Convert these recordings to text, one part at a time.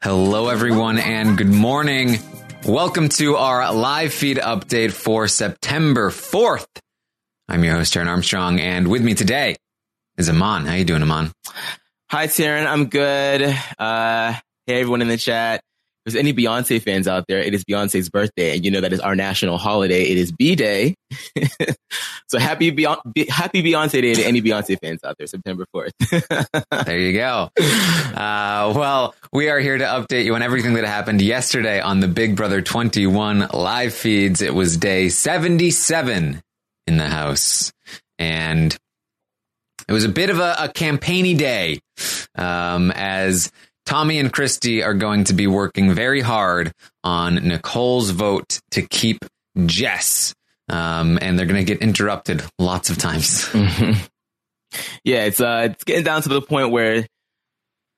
Hello, everyone, and good morning. Welcome to our live feed update for September 4th. I'm your host, Taryn Armstrong, and with me today is Amon. How you doing, Amon? Hi, Taryn. I'm good. Uh, hey, everyone in the chat. There's any Beyonce fans out there, it is Beyonce's birthday, and you know that is our national holiday. It is B Day. so happy Beyonce, happy Beyonce Day to any Beyonce fans out there, September 4th. there you go. Uh, well, we are here to update you on everything that happened yesterday on the Big Brother 21 live feeds. It was day 77 in the house, and it was a bit of a, a campaigny day um, as Tommy and Christie are going to be working very hard on Nicole's vote to keep Jess. Um, and they're going to get interrupted lots of times. Mm-hmm. Yeah, it's uh, it's getting down to the point where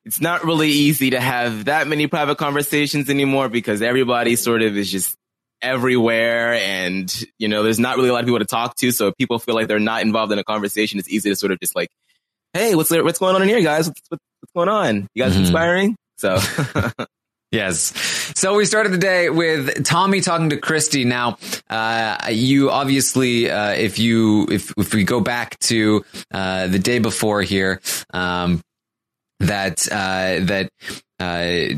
it's not really easy to have that many private conversations anymore because everybody sort of is just everywhere and you know there's not really a lot of people to talk to so people feel like they're not involved in a conversation it's easy to sort of just like hey what's what's going on in here guys what's, what's going on you guys mm-hmm. inspiring so Yes. So we started the day with Tommy talking to Christie. Now, uh, you obviously, uh, if you, if, if we go back to, uh, the day before here, um, that, uh, that, uh,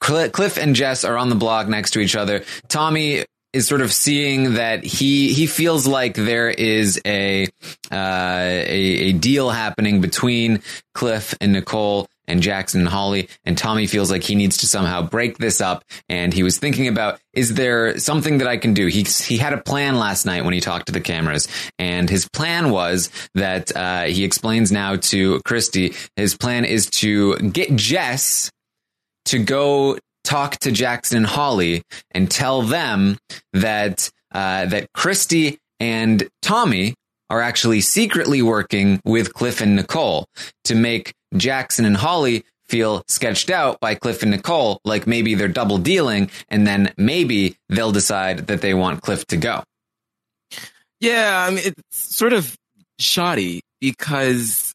Cliff and Jess are on the block next to each other. Tommy is sort of seeing that he he feels like there is a uh, a, a deal happening between Cliff and Nicole and Jackson and Holly. And Tommy feels like he needs to somehow break this up. And he was thinking about, is there something that I can do? He, he had a plan last night when he talked to the cameras. And his plan was that, uh, he explains now to Christie, his plan is to get Jess to go talk to Jackson and Holly and tell them that, uh, that Christie and Tommy are actually secretly working with Cliff and Nicole to make Jackson and Holly feel sketched out by Cliff and Nicole, like maybe they're double dealing, and then maybe they'll decide that they want Cliff to go. Yeah, I mean, it's sort of shoddy because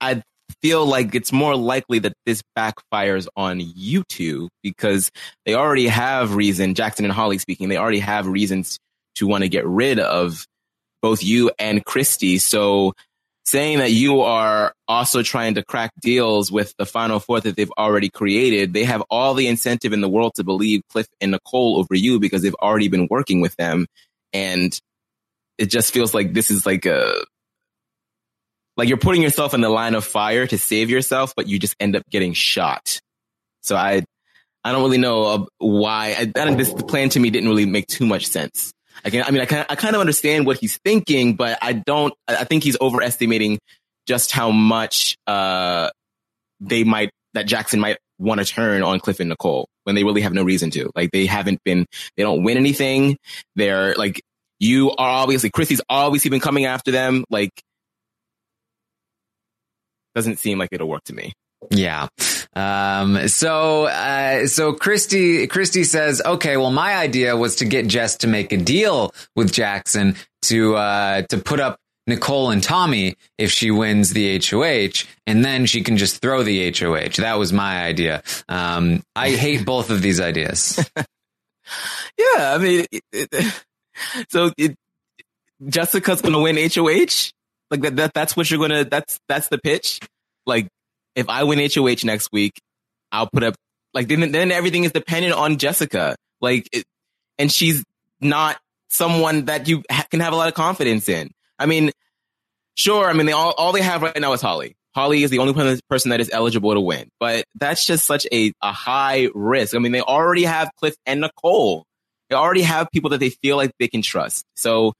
I feel like it's more likely that this backfires on you two because they already have reason, Jackson and Holly speaking, they already have reasons to want to get rid of both you and Christie. So saying that you are also trying to crack deals with the final four that they've already created, they have all the incentive in the world to believe Cliff and Nicole over you because they've already been working with them. And it just feels like this is like a, like you're putting yourself in the line of fire to save yourself, but you just end up getting shot. So I, I don't really know uh, why. I, this plan to me didn't really make too much sense. I can, I mean, I can, I kind of understand what he's thinking, but I don't, I think he's overestimating just how much, uh, they might, that Jackson might want to turn on Cliff and Nicole when they really have no reason to. Like they haven't been, they don't win anything. They're like, you are obviously, Christie's obviously been coming after them. Like, doesn't seem like it'll work to me. Yeah. Um, so, uh, so Christie, Christie says, okay, well, my idea was to get Jess to make a deal with Jackson to, uh, to put up Nicole and Tommy if she wins the HOH, and then she can just throw the HOH. That was my idea. Um, I hate both of these ideas. Yeah, I mean, it, it, so it, Jessica's gonna win HOH. Like that, that. That's what you're gonna. That's that's the pitch. Like if I win HOH next week, I'll put up. Like then, then everything is dependent on Jessica. Like, it, and she's not someone that you ha- can have a lot of confidence in. I mean, sure. I mean, they all all they have right now is Holly. Holly is the only person that is eligible to win, but that's just such a, a high risk. I mean, they already have Cliff and Nicole. They already have people that they feel like they can trust. So,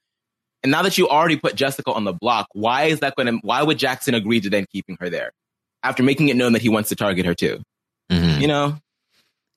and now that you already put Jessica on the block, why is that going to, why would Jackson agree to then keeping her there after making it known that he wants to target her too? Mm-hmm. You know,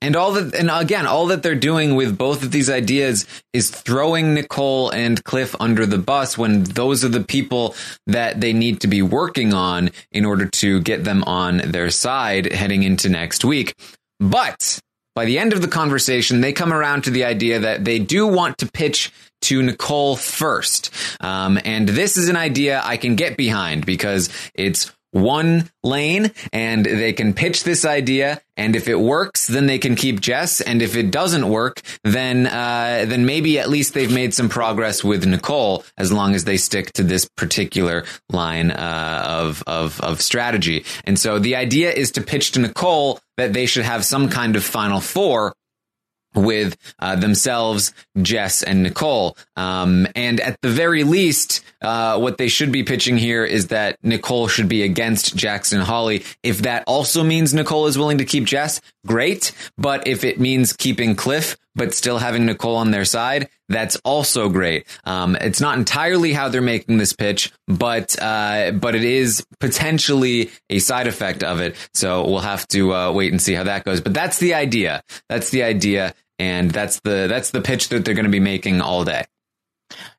and all that, and again, all that they're doing with both of these ideas is throwing Nicole and Cliff under the bus when those are the people that they need to be working on in order to get them on their side heading into next week. But by the end of the conversation, they come around to the idea that they do want to pitch to Nicole first. Um, and this is an idea I can get behind because it's one lane and they can pitch this idea. And if it works, then they can keep Jess. And if it doesn't work, then, uh, then maybe at least they've made some progress with Nicole as long as they stick to this particular line, uh, of, of, of strategy. And so the idea is to pitch to Nicole that they should have some kind of final four with uh, themselves, Jess and Nicole. Um, and at the very least, uh, what they should be pitching here is that Nicole should be against Jackson Holly. If that also means Nicole is willing to keep Jess, great. But if it means keeping Cliff, but still having Nicole on their side, that's also great. Um, it's not entirely how they're making this pitch, but uh, but it is potentially a side effect of it. So we'll have to uh, wait and see how that goes. But that's the idea. That's the idea and that's the that's the pitch that they're going to be making all day.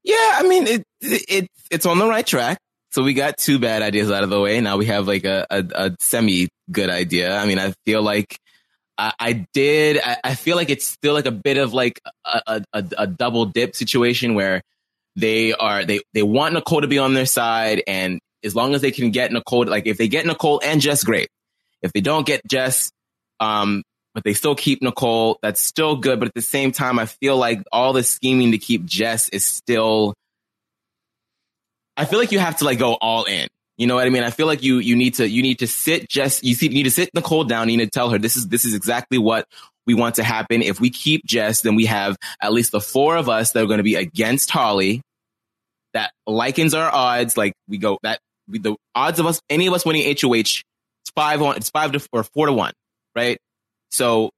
Yeah, I mean it, it it's on the right track. So we got two bad ideas out of the way. Now we have like a, a, a semi good idea. I mean, I feel like I, I did. I, I, feel like it's still like a bit of like a, a, a double dip situation where they are they they want Nicole to be on their side, and as long as they can get Nicole, like if they get Nicole and Jess, great. If they don't get Jess, um, but they still keep Nicole. That's still good. But at the same time, I feel like all the scheming to keep Jess is still, I feel like you have to like go all in. You know what I mean? I feel like you, you need to, you need to sit Jess, you, see, you need to sit Nicole down. You need to tell her this is, this is exactly what we want to happen. If we keep Jess, then we have at least the four of us that are going to be against Holly. That likens our odds. Like we go that we, the odds of us, any of us winning HOH, it's five on, it's five to or four to one, right? So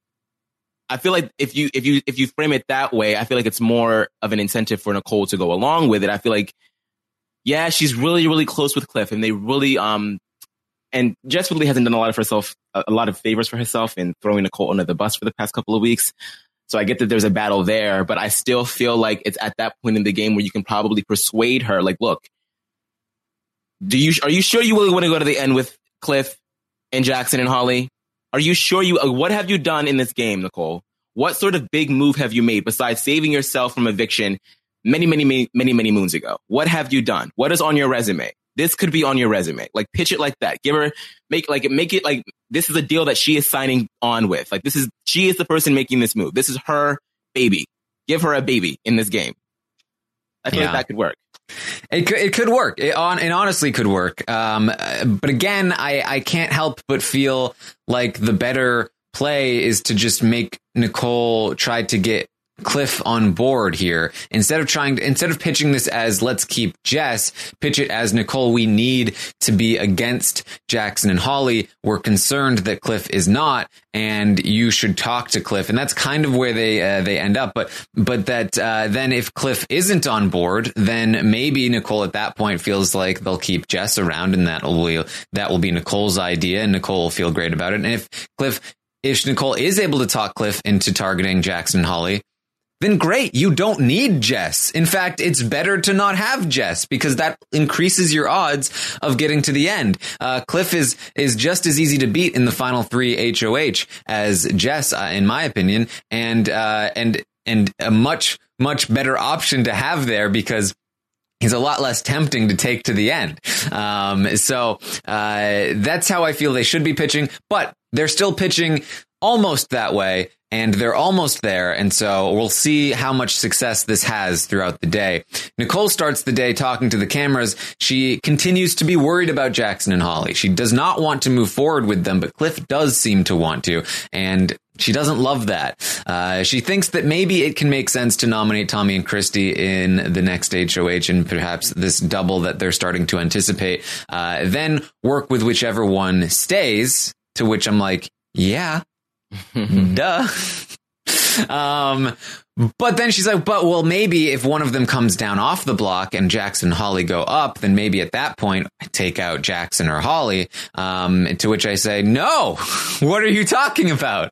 I feel like if you if you if you frame it that way, I feel like it's more of an incentive for Nicole to go along with it. I feel like yeah, she's really really close with Cliff, and they really um and Jess really hasn't done a lot of herself a lot of favors for herself in throwing Nicole under the bus for the past couple of weeks. So I get that there's a battle there, but I still feel like it's at that point in the game where you can probably persuade her, like, look, do you are you sure you really want to go to the end with Cliff and Jackson and Holly? Are you sure you, uh, what have you done in this game, Nicole? What sort of big move have you made besides saving yourself from eviction many, many, many, many, many moons ago? What have you done? What is on your resume? This could be on your resume. Like pitch it like that. Give her, make, like, make it like this is a deal that she is signing on with. Like this is, she is the person making this move. This is her baby. Give her a baby in this game. I feel yeah. like that could work. It could, it could work. It on it honestly could work. Um, but again, I, I can't help but feel like the better play is to just make Nicole try to get Cliff on board here. Instead of trying to, instead of pitching this as let's keep Jess, pitch it as Nicole, we need to be against Jackson and Holly. We're concerned that Cliff is not, and you should talk to Cliff. And that's kind of where they, uh, they end up. But, but that, uh, then if Cliff isn't on board, then maybe Nicole at that point feels like they'll keep Jess around and that will, that will be Nicole's idea and Nicole will feel great about it. And if Cliff if Nicole is able to talk Cliff into targeting Jackson and Holly, then great. You don't need Jess. In fact, it's better to not have Jess because that increases your odds of getting to the end. Uh, Cliff is, is just as easy to beat in the final three HOH as Jess, uh, in my opinion. And, uh, and, and a much, much better option to have there because he's a lot less tempting to take to the end. Um, so, uh, that's how I feel they should be pitching, but they're still pitching almost that way and they're almost there. And so we'll see how much success this has throughout the day. Nicole starts the day talking to the cameras. She continues to be worried about Jackson and Holly. She does not want to move forward with them, but Cliff does seem to want to. And she doesn't love that. Uh, she thinks that maybe it can make sense to nominate Tommy and Christie in the next HOH and perhaps this double that they're starting to anticipate. Uh, then work with whichever one stays. To which I'm like, yeah, duh. um, but then she's like, but well, maybe if one of them comes down off the block and Jackson and Holly go up, then maybe at that point I take out Jackson or Holly. Um, to which I say, no, what are you talking about?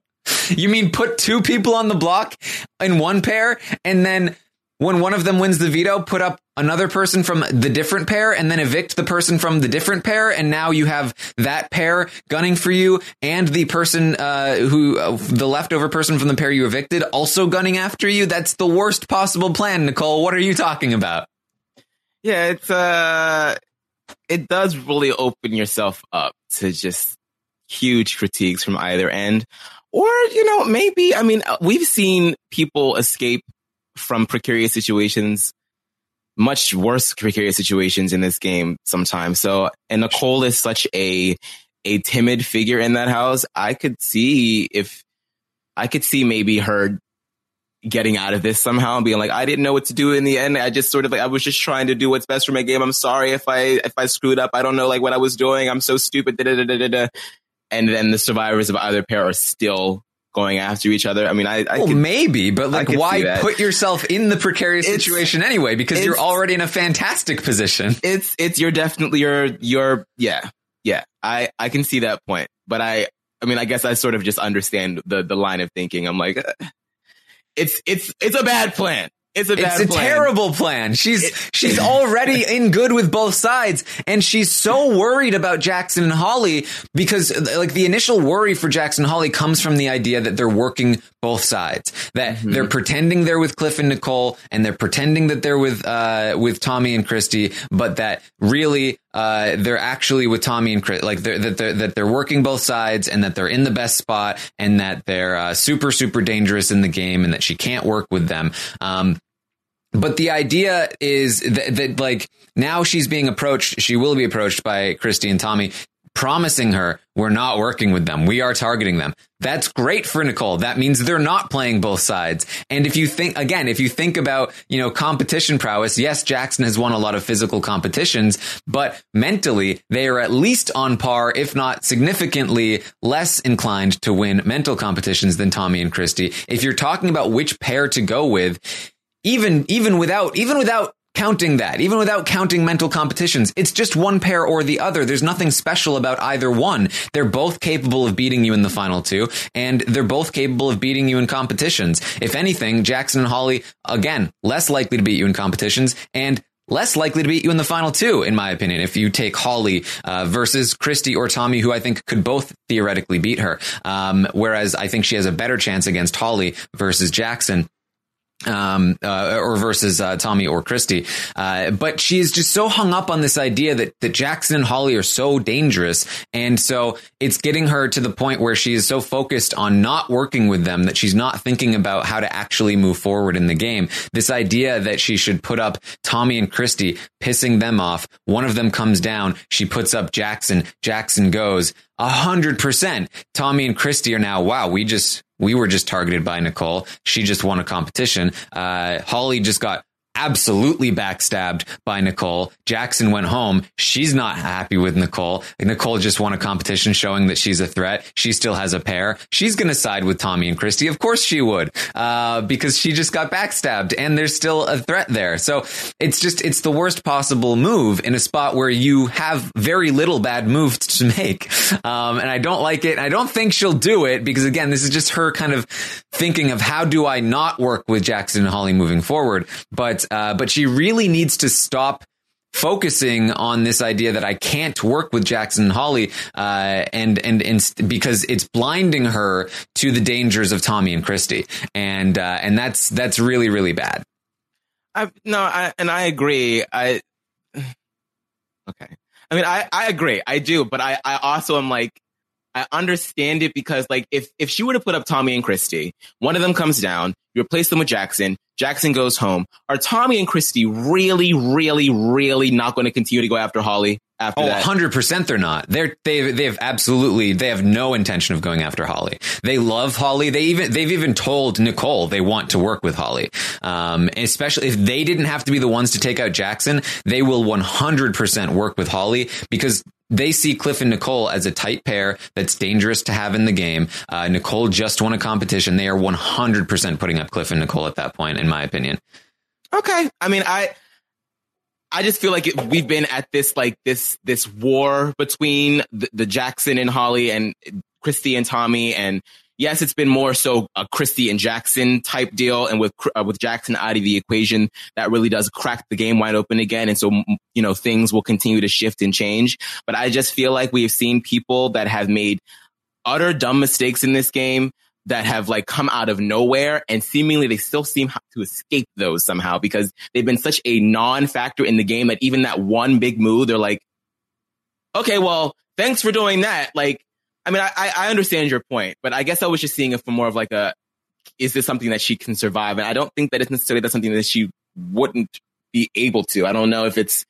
You mean put two people on the block in one pair and then when one of them wins the veto, put up another person from the different pair and then evict the person from the different pair. And now you have that pair gunning for you and the person, uh, who, uh, the leftover person from the pair you evicted also gunning after you. That's the worst possible plan, Nicole. What are you talking about? Yeah, it's, uh, it does really open yourself up to just huge critiques from either end. Or, you know, maybe, I mean, uh, we've seen people escape from precarious situations, much worse precarious situations in this game sometimes. So, and Nicole is such a, a timid figure in that house. I could see if, I could see maybe her getting out of this somehow and being like, I didn't know what to do in the end. I just sort of like, I was just trying to do what's best for my game. I'm sorry if I, if I screwed up. I don't know like what I was doing. I'm so stupid. Da, da, da, And then the survivors of either pair are still going after each other. I mean, I, I well, could, maybe, but like, why put yourself in the precarious It's- situation anyway? Because you're already in a fantastic position. it's, it's, you're definitely, you're, you're, yeah, yeah. I, I can see that point, but I, I mean, I guess I sort of just understand the, the line of thinking. I'm like, uh, it's, it's, it's a bad plan. It's a bad It's a plan. terrible plan. She's It- she's already in good with both sides, and she's so worried about Jackson and Holly because like the initial worry for Jackson and Holly comes from the idea that they're working both sides. That Mm-hmm. they're pretending they're with Cliff and Nicole, and they're pretending that they're with uh with Tommy and Christie, but that really uh, they're actually with Tommy and Chris, like they're, that they're that they're working both sides, and that they're in the best spot, and that they're uh, super super dangerous in the game, and that she can't work with them. Um, but the idea is that, that like now she's being approached, she will be approached by Christie and Tommy, promising her we're not working with them. We are targeting them. That's great for Nicole. That means they're not playing both sides. And if you think, again, if you think about, you know, competition prowess, yes, Jackson has won a lot of physical competitions, but mentally they are at least on par, if not significantly less inclined to win mental competitions than Tommy and Christie. If you're talking about which pair to go with, even even without even without counting that even without counting mental competitions it's just one pair or the other. There's nothing special about either one. They're both capable of beating you in the final two and they're both capable of beating you in competitions. If anything jackson and holly again less likely to beat you in competitions and less likely to beat you in the final two, in my opinion, if you take Holly uh, versus Christie or Tommy, who I think could both theoretically beat her. Um, whereas I think she has a better chance against Holly versus Jackson um, uh, or versus uh, Tommy or Christie. Uh, but she is just so hung up on this idea that that Jackson and Holly are so dangerous, and so it's getting her to the point where she is so focused on not working with them that she's not thinking about how to actually move forward in the game. This idea that she should put up Tommy and Christie, pissing them off. One of them comes down. She puts up Jackson. Jackson goes. A hundred percent. Tommy and Christie are now, wow, we just, we were just targeted by Nicole. She just won a competition. Uh, Holly just got absolutely backstabbed by Nicole. Jackson went home. She's not happy with Nicole. Nicole just won a competition showing that she's a threat. She still has a pair. She's going to side with Tommy and Christie. Of course she would, uh, because she just got backstabbed and there's still a threat there. So it's just, it's the worst possible move in a spot where you have very little bad moves to make. Um, and I don't like it. I don't think she'll do it because again, this is just her kind of thinking of how do I not work with Jackson and Holly moving forward. But, uh, but she really needs to stop focusing on this idea that I can't work with Jackson and Holly, uh, and, and, and because it's blinding her to the dangers of Tommy and Christie. And, uh, and that's, that's really, really bad. I no, I, and I agree. I okay. I mean, I I agree. I do, but I I also am like, I understand it because like if if she were to put up Tommy and Christie, one of them comes down, you replace them with Jackson, Jackson goes home. Are Tommy and Christie really, really, really not going to continue to go after Holly after Oh, that? 100% they're not. They're, they, they have absolutely, they have no intention of going after Holly. They love Holly. They even, they've even told Nicole they want to work with Holly. Um, especially if they didn't have to be the ones to take out Jackson, they will 100% work with Holly because they see Cliff and Nicole as a tight pair that's dangerous to have in the game. Uh, Nicole just won a competition. They are 100% putting up Cliff and Nicole at that point, in my opinion. Okay. I mean, I, I just feel like it, we've been at this, like this, this war between the, the Jackson and Holly and Christie and Tommy. And yes, it's been more so a Christie and Jackson type deal. And with, uh, with Jackson out of the equation, that really does crack the game wide open again. And so, you know, things will continue to shift and change. But I just feel like we have seen people that have made utter dumb mistakes in this game that have like come out of nowhere and seemingly they still seem to escape those somehow because they've been such a non-factor in the game that even that one big move, they're like, okay, well, thanks for doing that. Like, I mean, I, I understand your point, but I guess I was just seeing it from more of like a, is this something that she can survive? And I don't think that it's necessarily that's something that she wouldn't be able to. I don't know if it's,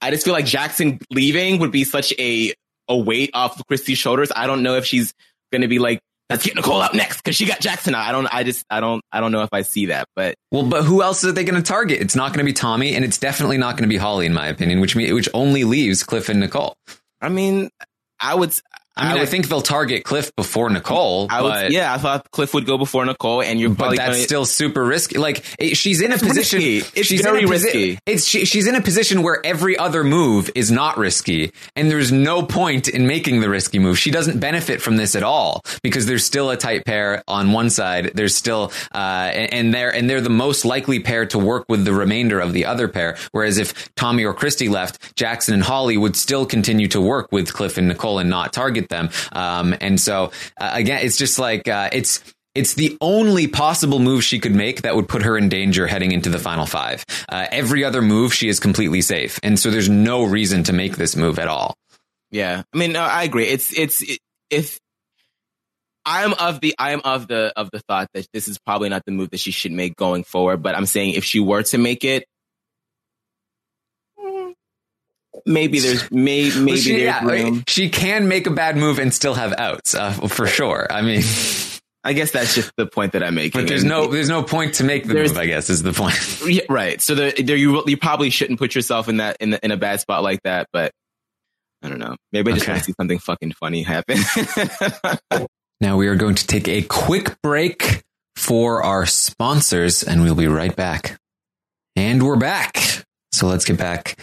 I just feel like Jackson leaving would be such a, a weight off of Christie's shoulders. I don't know if she's going to be like, let's get Nicole up next because she got Jackson out. I don't, I just, I don't, I don't know if I see that, but Well, but who else are they going to target? It's not going to be Tommy, and it's definitely not going to be Holly, in my opinion, which me, which only leaves Cliff and Nicole. I mean, I would, I mean, I, would, think they'll target Cliff before Nicole, I would, but, yeah, I thought Cliff would go before Nicole, and you're but that's gonna, still super risky. Like it- she's in a position. risky. It's she's very posi- risky. It's she, she's in a position where every other move is not risky, and there's no point in making the risky move. She doesn't benefit from this at all because there's still a tight pair on one side. There's still uh, and, and they're and they're the most likely pair to work with the remainder of the other pair. Whereas if Tommy or Christie left, Jackson and Holly would still continue to work with Cliff and Nicole and not target them. Um, and so uh, again, it's just like uh, it's. It's the only possible move she could make that would put her in danger heading into the final five. Uh, every other move, she is completely safe. And so there's no reason to make this move at all. Yeah, I mean, no, I agree. It's it's it, if I'm of the I'm of the of the thought that this is probably not the move that she should make going forward. But I'm saying if she were to make it, mm, maybe there's may, maybe Well, she, there's yeah, room. she can make a bad move and still have outs, uh, for sure. I mean, I guess that's just the point that I'm making. but there's And- no there's no point to make the move. I guess is the point. Yeah, right. So there, there you you probably shouldn't put yourself in that in the, in a bad spot like that. But I don't know. Maybe I just Okay. want to see something fucking funny happen. Now we are going to take a quick break for our sponsors, and we'll be right back. And we're back. So let's get back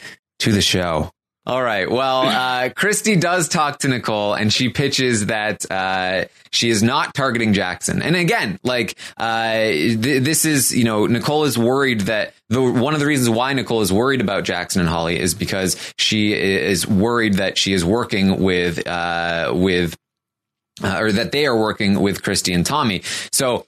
to the show. All right. Well, uh, Christie does talk to Nicole and she pitches that, uh, she is not targeting Jackson. And again, like, uh, th- this is, you know, Nicole is worried that the, one of the reasons why Nicole is worried about Jackson and Holly is because she is worried that she is working with, uh, with, uh, or that they are working with Christie and Tommy. So,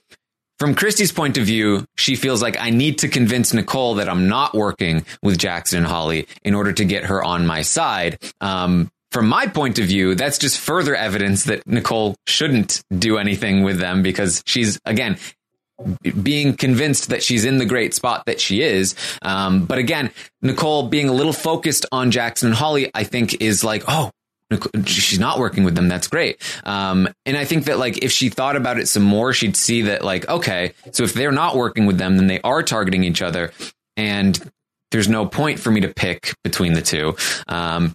from Christie's point of view, she feels like I need to convince Nicole that I'm not working with Jackson and Holly in order to get her on my side. Um, from my point of view, that's just further evidence that Nicole shouldn't do anything with them because she's, again, being convinced that she's in the great spot that she is. Um, but again, Nicole being a little focused on Jackson and Holly, I think is like, oh, she's not working with them. That's great. Um, and I think that like if she thought about it some more, she'd see that like, okay, so if they're not working with them, then they are targeting each other. And there's no point for me to pick between the two. Um,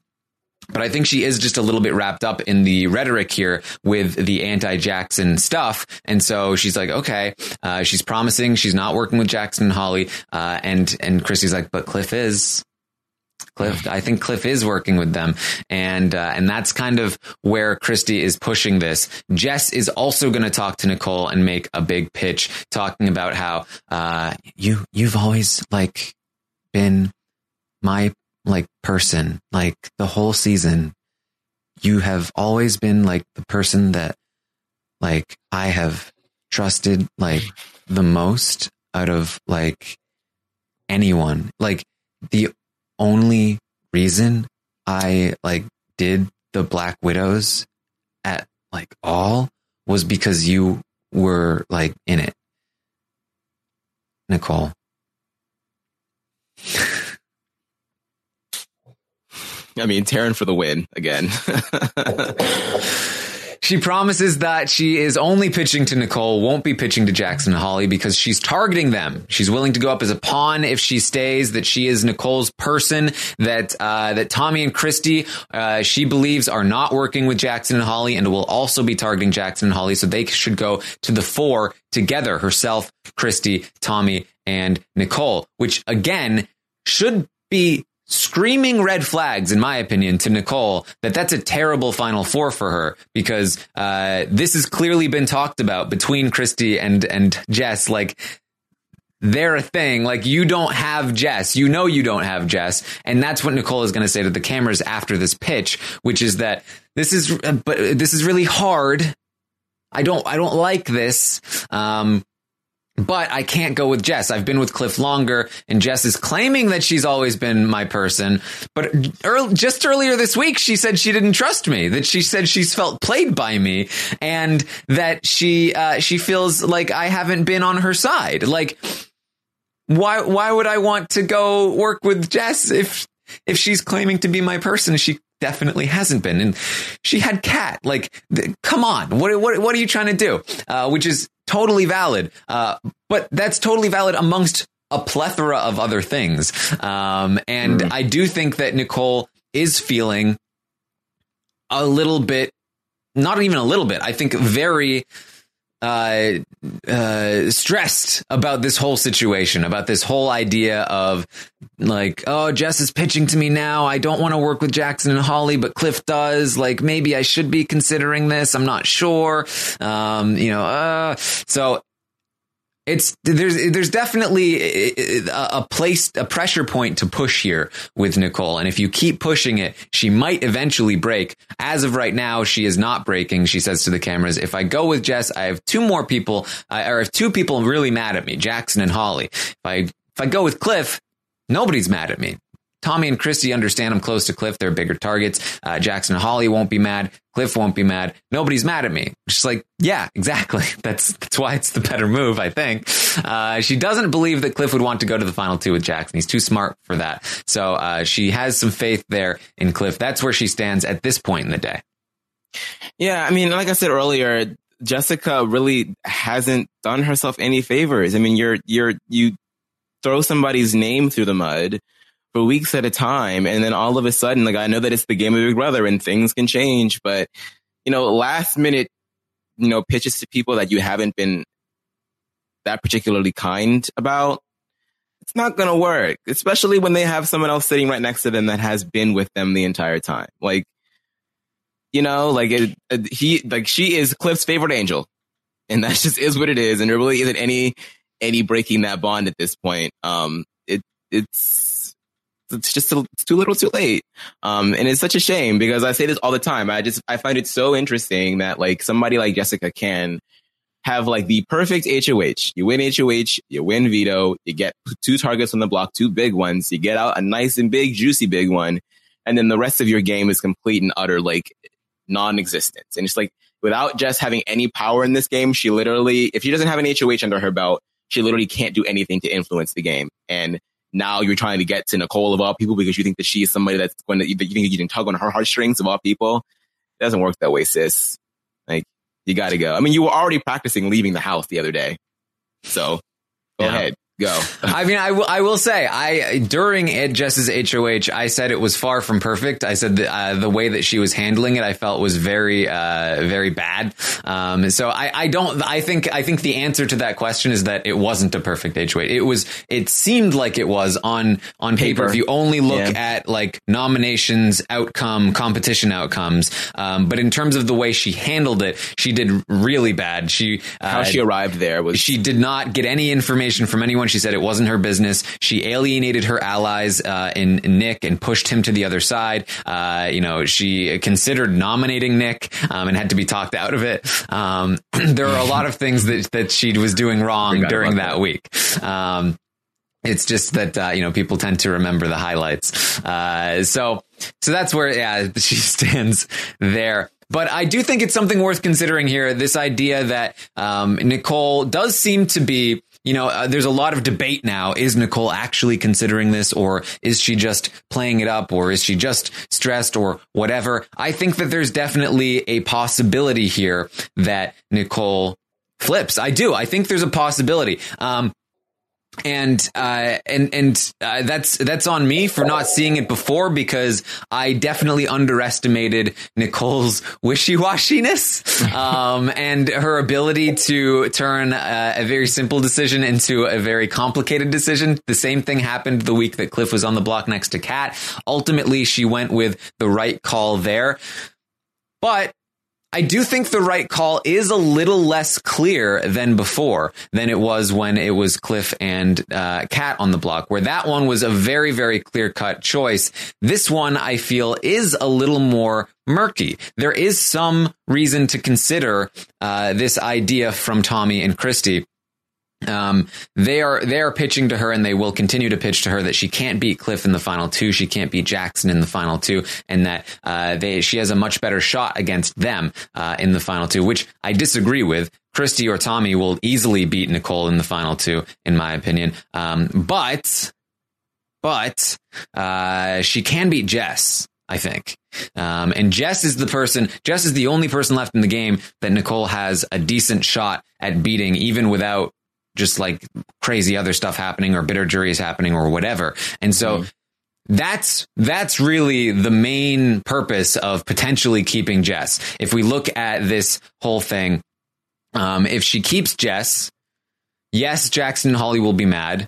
but I think she is just a little bit wrapped up in the rhetoric here with the anti-Jackson stuff, and so she's like, okay, uh, she's promising she's not working with Jackson and Holly, uh, and and Chrissy's like, but Cliff is. Cliff, I think Cliff is working with them, and uh, and that's kind of where Christie is pushing this. Jess is also going to talk to Nicole and make a big pitch, talking about how uh, you you've always like been my like person. Like the whole season you have always been like the person that like i have trusted like the most out of like anyone. Like the only reason i like did the black widows at like all was because you were like in it. Nicole. I mean, Taryn for the win again. She promises that she is only pitching to Nicole, won't be pitching to Jackson and Holly because she's targeting them. She's willing to go up as a pawn if she stays. That she is Nicole's person. That uh, that Tommy and Christie, uh, she believes, are not working with Jackson and Holly, and will also be targeting Jackson and Holly. So they should go to the four together: herself, Christie, Tommy, and Nicole. Which again should be screaming red flags, in my opinion, to Nicole that that's a terrible final four for her because uh, this has clearly been talked about between Christie and and Jess. Like they're a thing. Like you don't have Jess. You know you don't have Jess, and that's what Nicole is going to say to the cameras after this pitch, which is that this is but this is really hard. I don't I don't like this. Um, but I can't go with Jess. I've been with Cliff longer, and Jess is claiming that she's always been my person. But early, just earlier this week, she said she didn't trust me. That she said she's felt played by me, and that she uh, she feels like I haven't been on her side. Like, why why would I want to go work with Jess if if she's claiming to be my person? She definitely hasn't been. And she had cat. Like, th- come on, what what what are you trying to do? Uh, which is totally valid. Uh, but that's totally valid amongst a plethora of other things. Um, and mm. I do think that Nicole is feeling a little bit, not even a little bit, I think very uh, uh, stressed about this whole situation, about this whole idea of like, oh, Jess is pitching to me now. I don't want to work with Jackson and Holly, but Cliff does. Like, maybe I should be considering this. I'm not sure. Um, you know, uh, so it's there's there's definitely a, place a pressure point to push here with Nicole. And if you keep pushing it she might eventually break. As of right now she is not breaking she says to the cameras. If I go with Jess I have two more people uh, or if two people really mad at me Jackson and Holly. If I if I go with Cliff nobody's mad at me Tommy and Christie understand I'm close to Cliff. They're bigger targets. Uh, Jackson and Holly won't be mad. Cliff won't be mad. Nobody's mad at me. She's like, yeah, exactly. That's that's why it's the better move, I think. Uh, she doesn't believe that Cliff would want to go to the final two with Jackson. He's too smart for that. So uh, she has some faith there in Cliff. That's where she stands at this point in the day. Yeah, I mean, like I said earlier, Jessica really hasn't done herself any favors. I mean, you're you're you throw somebody's name through the mud for weeks at a time. And then all of a sudden, like I know that it's the game of Big Brother and things can change, but you know, last minute, you know, pitches to people that you haven't been that particularly kind about, it's not going to work, especially when they have someone else sitting right next to them that has been with them the entire time. Like, you know, like it, it, he, like she is Cliff's favorite angel and that just is what it is. And there really isn't any, any breaking that bond at this point. Um, it, it's, it's just it's too little too late. Um, and it's such a shame because I say this all the time. I just, I find it so interesting that like somebody like Jessica can have like the perfect HOH. You win HOH, you win veto, you get two targets on the block, two big ones, you get out a nice and big, juicy big one. And then the rest of your game is complete and utter like non-existence. And it's like without Jess having any power in this game, she literally, if she doesn't have an HOH under her belt, she literally can't do anything to influence the game. And now you're trying to get to Nicole of all people because you think that she is somebody that's going to, you think you can tug on her heartstrings of all people. It doesn't work that way, sis. Like, you gotta go. I mean, you were already practicing leaving the house the other day. So go yeah. ahead go. I mean, I, w- I will say, I during Ed Jess's HOH, I said it was far from perfect. I said the, uh, the way that she was handling it, I felt was very, uh, very bad. Um, so I, I don't, I think, I think the answer to that question is that it wasn't a perfect HOH. It was, it seemed like it was on, on paper. paper. If you only look yeah. at like nominations, outcome, competition outcomes. Um, but in terms of the way she handled it, she did really bad. She, uh, how she arrived there was, she did not get any information from anyone she said it wasn't her business. She alienated her allies uh, in, in, Nick and pushed him to the other side. Uh, you know, she considered nominating Nick um, and had to be talked out of it. Um, there are a lot of things that that she was doing wrong during that, that, week. Um, it's just that uh, you know people tend to remember the highlights. Uh, so so that's where yeah she stands there. but I do think it's something worth considering here. This idea that um, Nicole does seem to be you know, uh, there's a lot of debate now. Is Nicole actually considering this or is she just playing it up or is she just stressed or whatever? I think that there's definitely a possibility here that Nicole flips. I do. I think there's a possibility. Um, and uh, and and uh, that's that's on me for not seeing it before because I definitely underestimated Nicole's wishy washiness um, and her ability to turn uh, a very simple decision into a very complicated decision. The same thing happened the week that Cliff was on the block next to Kat. Ultimately, she went with the right call there, but I do think the right call is a little less clear than before than it was when it was Cliff and uh, Kat on the block, where that one was a very, very clear cut choice. This one I feel is a little more murky. There is some reason to consider uh, this idea from Tommy and Christie um, they are they are pitching to her, and they will continue to pitch to her that she can't beat Cliff in the final two, she can't beat Jackson in the final two, and that uh, they she has a much better shot against them uh, in the final two, which I disagree with. Christie or Tommy will easily beat Nicole in the final two, in my opinion. Um, but but uh, she can beat Jess. I think. Um, and Jess is the person, Jess is the only person left in the game that Nicole has a decent shot at beating, even without just like crazy other stuff happening or bitter juries happening or whatever. And so mm. that's that's really the main purpose of potentially keeping Jess. If we look at this whole thing, um, if she keeps Jess, yes, Jackson and Holly will be mad.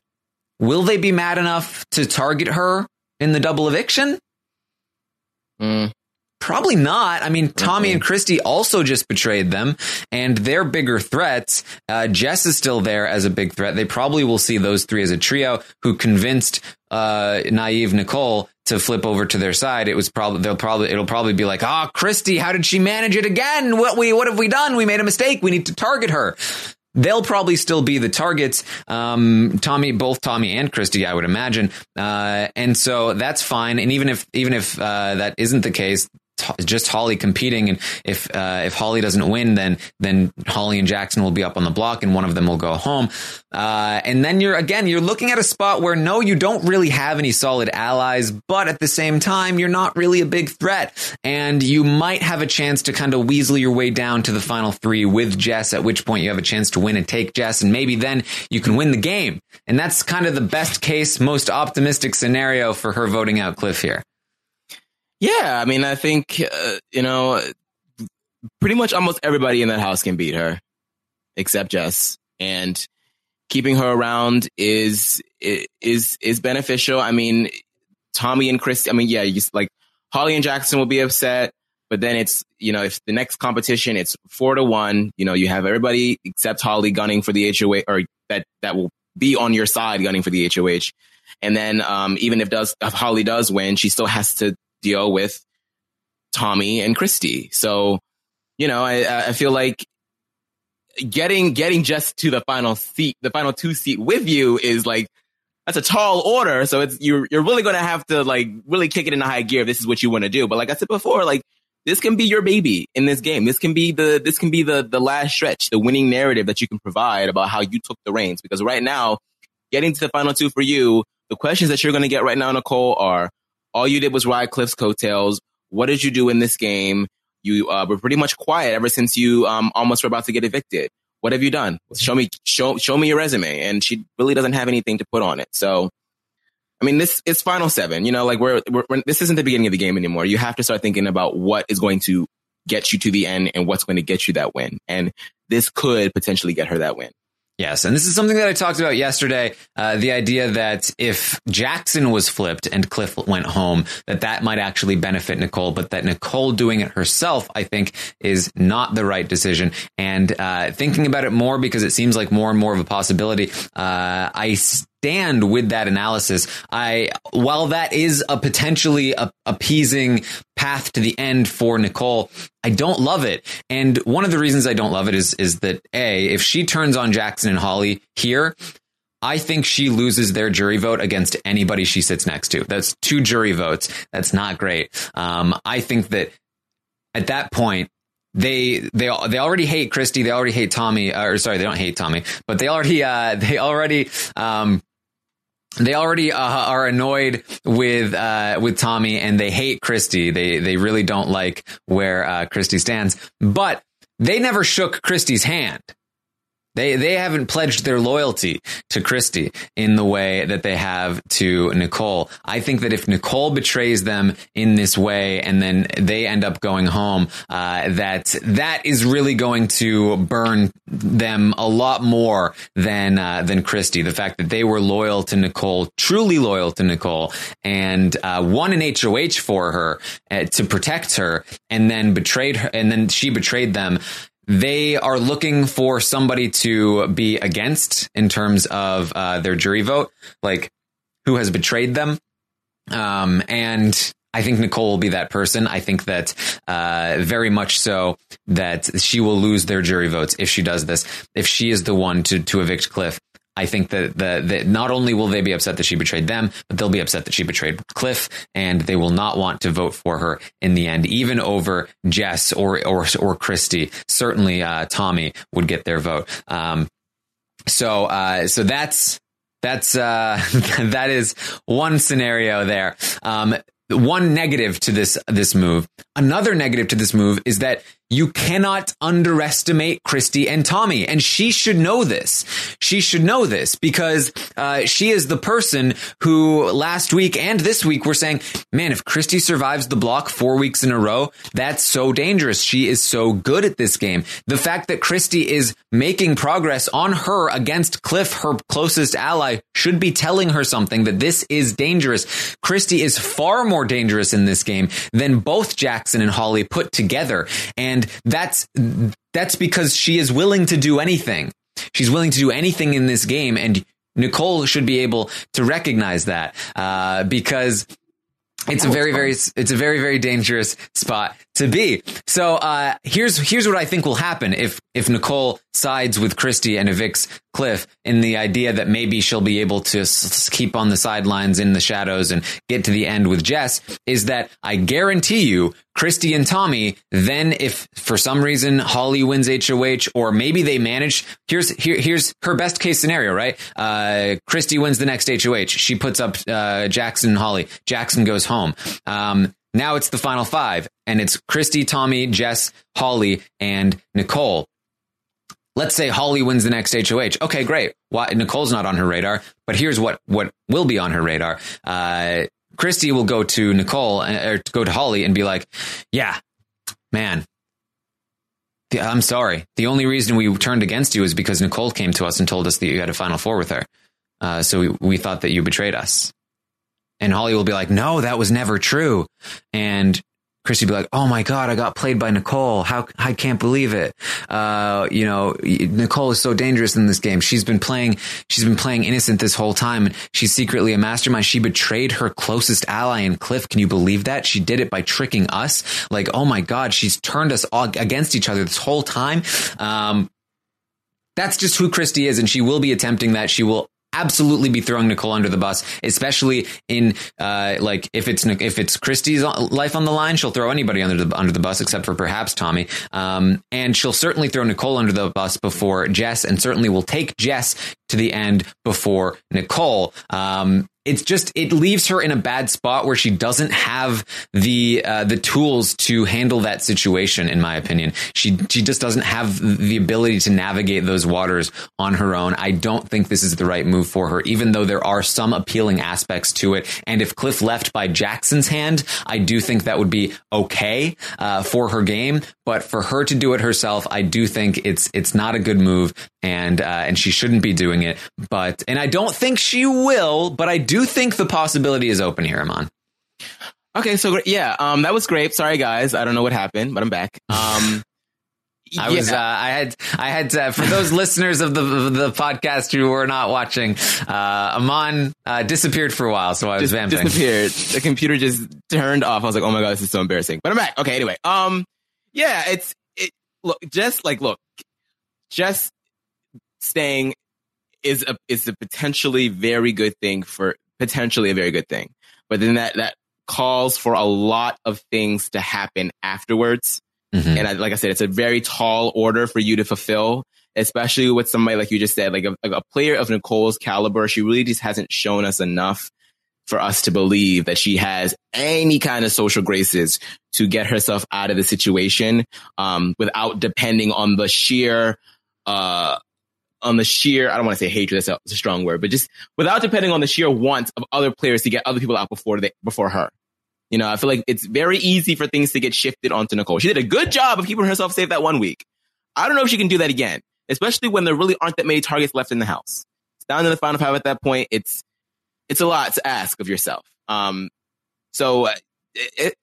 Will they be mad enough to target her in the double eviction? Mm. Probably not. I mean, Tommy and Christie also just betrayed them, and they're bigger threats. Uh, Jess is still there as a big threat. They probably will see those three as a trio who convinced uh, naive Nicole to flip over to their side. It was probably they'll probably it'll probably be like, ah, oh, Christie, how did she manage it again? What we what have we done? We made a mistake. We need to target her they'll probably still be the targets. Um, Tommy, both Tommy and Christie, I would imagine. Uh, and so that's fine. And even if, even if, uh, that isn't the case, just Holly competing, and if uh, if Holly doesn't win, then then Holly and Jackson will be up on the block, and one of them will go home. Uh, and then you're again you're looking at a spot where no, you don't really have any solid allies, but at the same time you're not really a big threat, and you might have a chance to kind of weasel your way down to the final three with Jess. At which point you have a chance to win and take Jess, and maybe then you can win the game. And that's kind of the best case, most optimistic scenario for her voting out Cliff here. Yeah, I mean, I think uh, you know, pretty much almost everybody in that house can beat her, except Jess, and keeping her around is is is beneficial. I mean, Tommy and Chris. I mean, yeah, you, like Holly and Jackson will be upset, but then it's you know, if the next competition it's four to one, you know, you have everybody except Holly gunning for the HOH, or that that will be on your side gunning for the HOH. And then um, even if does if Holly does win, she still has to deal with Tommy and Christie. So, you know, I, I feel like getting getting just to the final seat, the final two seat with you is like that's a tall order. So it's you're you're really gonna have to like really kick it into high gear if this is what you want to do. But like I said before, like this can be your baby in this game. This can be the this can be the the last stretch, the winning narrative that you can provide about how you took the reins. Because right now, getting to the final two for you, the questions that you're gonna get right now, Nicole, are all you did was ride Cliff's coattails. What did you do in this game? You uh, were pretty much quiet ever since you um, almost were about to get evicted. What have you done? Show me, show, show me your resume. And she really doesn't have anything to put on it. So, I mean, this is final seven. You know, like we're, we're, we're this isn't the beginning of the game anymore. You have to start thinking about what is going to get you to the end and what's going to get you that win. And this could potentially get her that win. Yes, and this is something that I talked about yesterday. Uh, the idea that if Jackson was flipped and Cliff went home, that that might actually benefit Nicole, but that Nicole doing it herself, I think, is not the right decision. And uh, thinking about it more because it seems like more and more of a possibility, uh, I stand with that analysis. I, while that is a potentially a, appeasing path to the end for Nicole, I don't love it. And one of the reasons I don't love it is, is that A, if she turns on Jackson and Holly here, I think she loses their jury vote against anybody she sits next to. That's two jury votes. That's not great. Um, I think that at that point, they they they already hate Christie. They already hate Tommy. Or sorry, they don't hate Tommy, but they already uh, they already um, they already uh, are annoyed with uh, with Tommy, and they hate Christie. They they really don't like where uh, Christie stands, but they never shook Christie's hand. They they haven't pledged their loyalty to Christie in the way that they have to Nicole. I think that if Nicole betrays them in this way and then they end up going home, uh, that that is really going to burn them a lot more than uh, than Christie. The fact that they were loyal to Nicole, truly loyal to Nicole, and uh, won an HOH for her uh, to protect her, and then betrayed her, and then she betrayed them they are looking for somebody to be against in terms of uh, their jury vote, like who has betrayed them. Um, and I think Nicole will be that person. I think that uh, very much so that she will lose their jury votes if she does this. If she is the one to to evict Cliff, I think that, that, that not only will they be upset that she betrayed them, but they'll be upset that she betrayed Cliff, and they will not want to vote for her in the end, even over Jess or or or Christie. Certainly, uh, Tommy would get their vote. Um, so uh, so that's that's uh, that is one scenario there. Um, one negative to this this move. Another negative to this move is that you cannot underestimate Christie and Tommy, and she should know this. She should know this because uh, she is the person who last week and this week were saying, "Man, if Christie survives the block four weeks in a row, that's so dangerous. She is so good at this game." The fact that Christie is making progress on her against Cliff, her closest ally, should be telling her something that this is dangerous. Christie is far more dangerous in this game than both Jackson and Holly put together, and and that's, that's because she is willing to do anything. She's willing to do anything in this game. And Nicole should be able to recognize that, uh, because it's a very, very, it's a very, very dangerous spot to be. So, uh, here's, here's what I think will happen if, if Nicole sides with Christie and evicts Cliff in the idea that maybe she'll be able to s- keep on the sidelines in the shadows and get to the end with Jess is that I guarantee you Christie and Tommy, then if for some reason Holly wins HOH or maybe they manage, here's, here, here's her best case scenario, right? Uh, Christie wins the next HOH. She puts up, uh, Jackson and Holly. Jackson goes home. Um, now it's the final five and it's Christie, Tommy, Jess, Holly, and Nicole. Let's say Holly wins the next HOH. Okay, great. Why, Nicole's not on her radar, but here's what, what will be on her radar. Uh, Christie will go to Nicole uh, or go to Holly and be like, yeah, man, I'm sorry. The only reason we turned against you is because Nicole came to us and told us that you had a final four with her. Uh, so we, we thought that you betrayed us. And Holly will be like, no, that was never true. And Christie be like, "Oh my god, I got played by Nicole. How I can't believe it. Uh, you know, Nicole is so dangerous in this game. She's been playing. She's been playing innocent this whole time, and she's secretly a mastermind. She betrayed her closest ally in Cliff. Can you believe that? She did it by tricking us. Like, oh my god, she's turned us all against each other this whole time. Um, that's just who Christie is, and she will be attempting that. She will absolutely be throwing Nicole under the bus, especially in uh, like if it's if it's Christie's life on the line, she'll throw anybody under the under the bus except for perhaps Tommy. Um, and she'll certainly throw Nicole under the bus before Jess, and certainly will take Jess to the end before Nicole. Um, it's just it leaves her in a bad spot where she doesn't have the uh, the tools to handle that situation. In my opinion, she she just doesn't have the ability to navigate those waters on her own. I don't think this is the right move for her, even though there are some appealing aspects to it. And if Cliff left by Jackson's hand, I do think that would be okay uh, for her game. But for her to do it herself, I do think it's it's not a good move, and uh, and she shouldn't be doing it. But and I don't think she will. But I do think the possibility is open here, Amon. Okay, so yeah, um, that was great. Sorry, guys, I don't know what happened, but I'm back. Um, I was, uh, I had, I had, uh, for those listeners of the the podcast who were not watching, uh, Amon uh, disappeared for a while, so I was just vamping. disappeared. The computer just turned off. I was like, oh my god, this is so embarrassing. But I'm back. Okay, anyway, um, yeah, it's it. Look, just like look, just staying is a is a potentially very good thing for potentially a very good thing. But then that that calls for a lot of things to happen afterwards Mhm. And I, like I said, it's a very tall order for you to fulfill, especially with somebody like you just said, like a, like a player of Nicole's caliber. She really just hasn't shown us enough for us to believe that she has any kind of social graces to get herself out of the situation, um, without depending on the sheer, uh, on the sheer, I don't want to say hatred, that's a, that's a strong word, but just without depending on the sheer want of other players to get other people out before they, before her. You know, I feel like it's very easy for things to get shifted onto Nicole. She did a good job of keeping herself safe that one week. I don't know if she can do that again, especially when there really aren't that many targets left in the house. It's down to the final five at that point. It's, it's a lot to ask of yourself. Um, so, uh,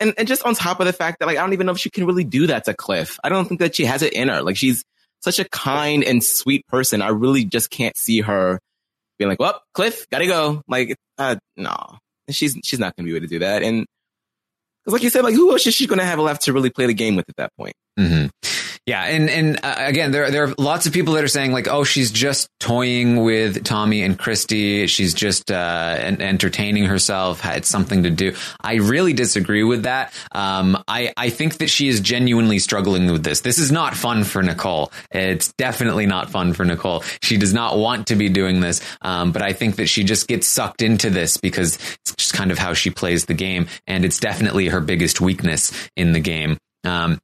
and, and just on top of the fact that like, I don't even know if she can really do that to Cliff. I don't think that she has it in her. Like she's such a kind and sweet person. I really just can't see her being like, well, Cliff, gotta go. Like, uh, no, she's, she's not going to be able to do that. And cause like you said, like who else is she going to have left to really play the game with at that point? hmm Yeah, and and uh, again, there there are lots of people that are saying like, oh, she's just toying with Tommy and Christie. She's just uh, en- entertaining herself. Had something to do. I really disagree with that. Um, I I think that she is genuinely struggling with this. This is not fun for Nicole. It's definitely not fun for Nicole. She does not want to be doing this. Um, but I think that she just gets sucked into this because it's just kind of how she plays the game, and it's definitely her biggest weakness in the game. Um,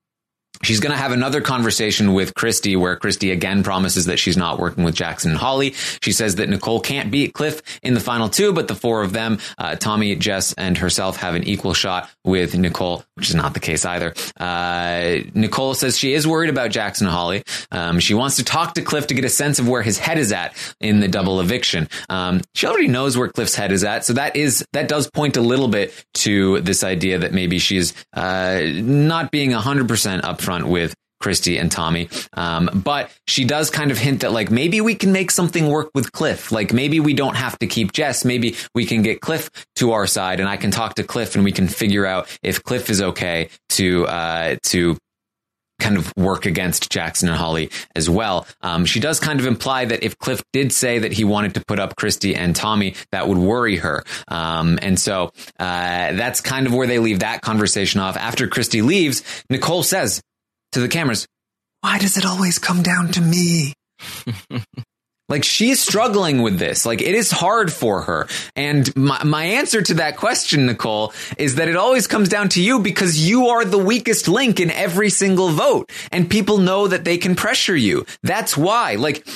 She's going to have another conversation with Christie where Christie again promises that she's not working with Jackson and Holly. She says that Nicole can't beat Cliff in the final two, but the four of them, uh, Tommy, Jess, and herself have an equal shot with Nicole, which is not the case either. Uh, Nicole says she is worried about Jackson and Holly. Um, she wants to talk to Cliff to get a sense of where his head is at in the double eviction. Um, she already knows where Cliff's head is at. So that is, that does point a little bit to this idea that maybe she's, uh, not being hundred percent upfront with Christie and Tommy. Um, but she does kind of hint that like maybe we can make something work with Cliff. Like maybe we don't have to keep Jess. Maybe we can get Cliff to our side and I can talk to Cliff and we can figure out if Cliff is okay to, uh, to kind of work against Jackson and Holly as well. Um, she does kind of imply that if Cliff did say that he wanted to put up Christie and Tommy, that would worry her. Um, and so uh, that's kind of where they leave that conversation off. After Christie leaves, Nicole says to the cameras, "Why does it always come down to me?" Like she's struggling with this. Like it is hard for her. And my, my answer to that question, Nicole, is that it always comes down to you because you are the weakest link in every single vote. And people know that they can pressure you. That's why. Like,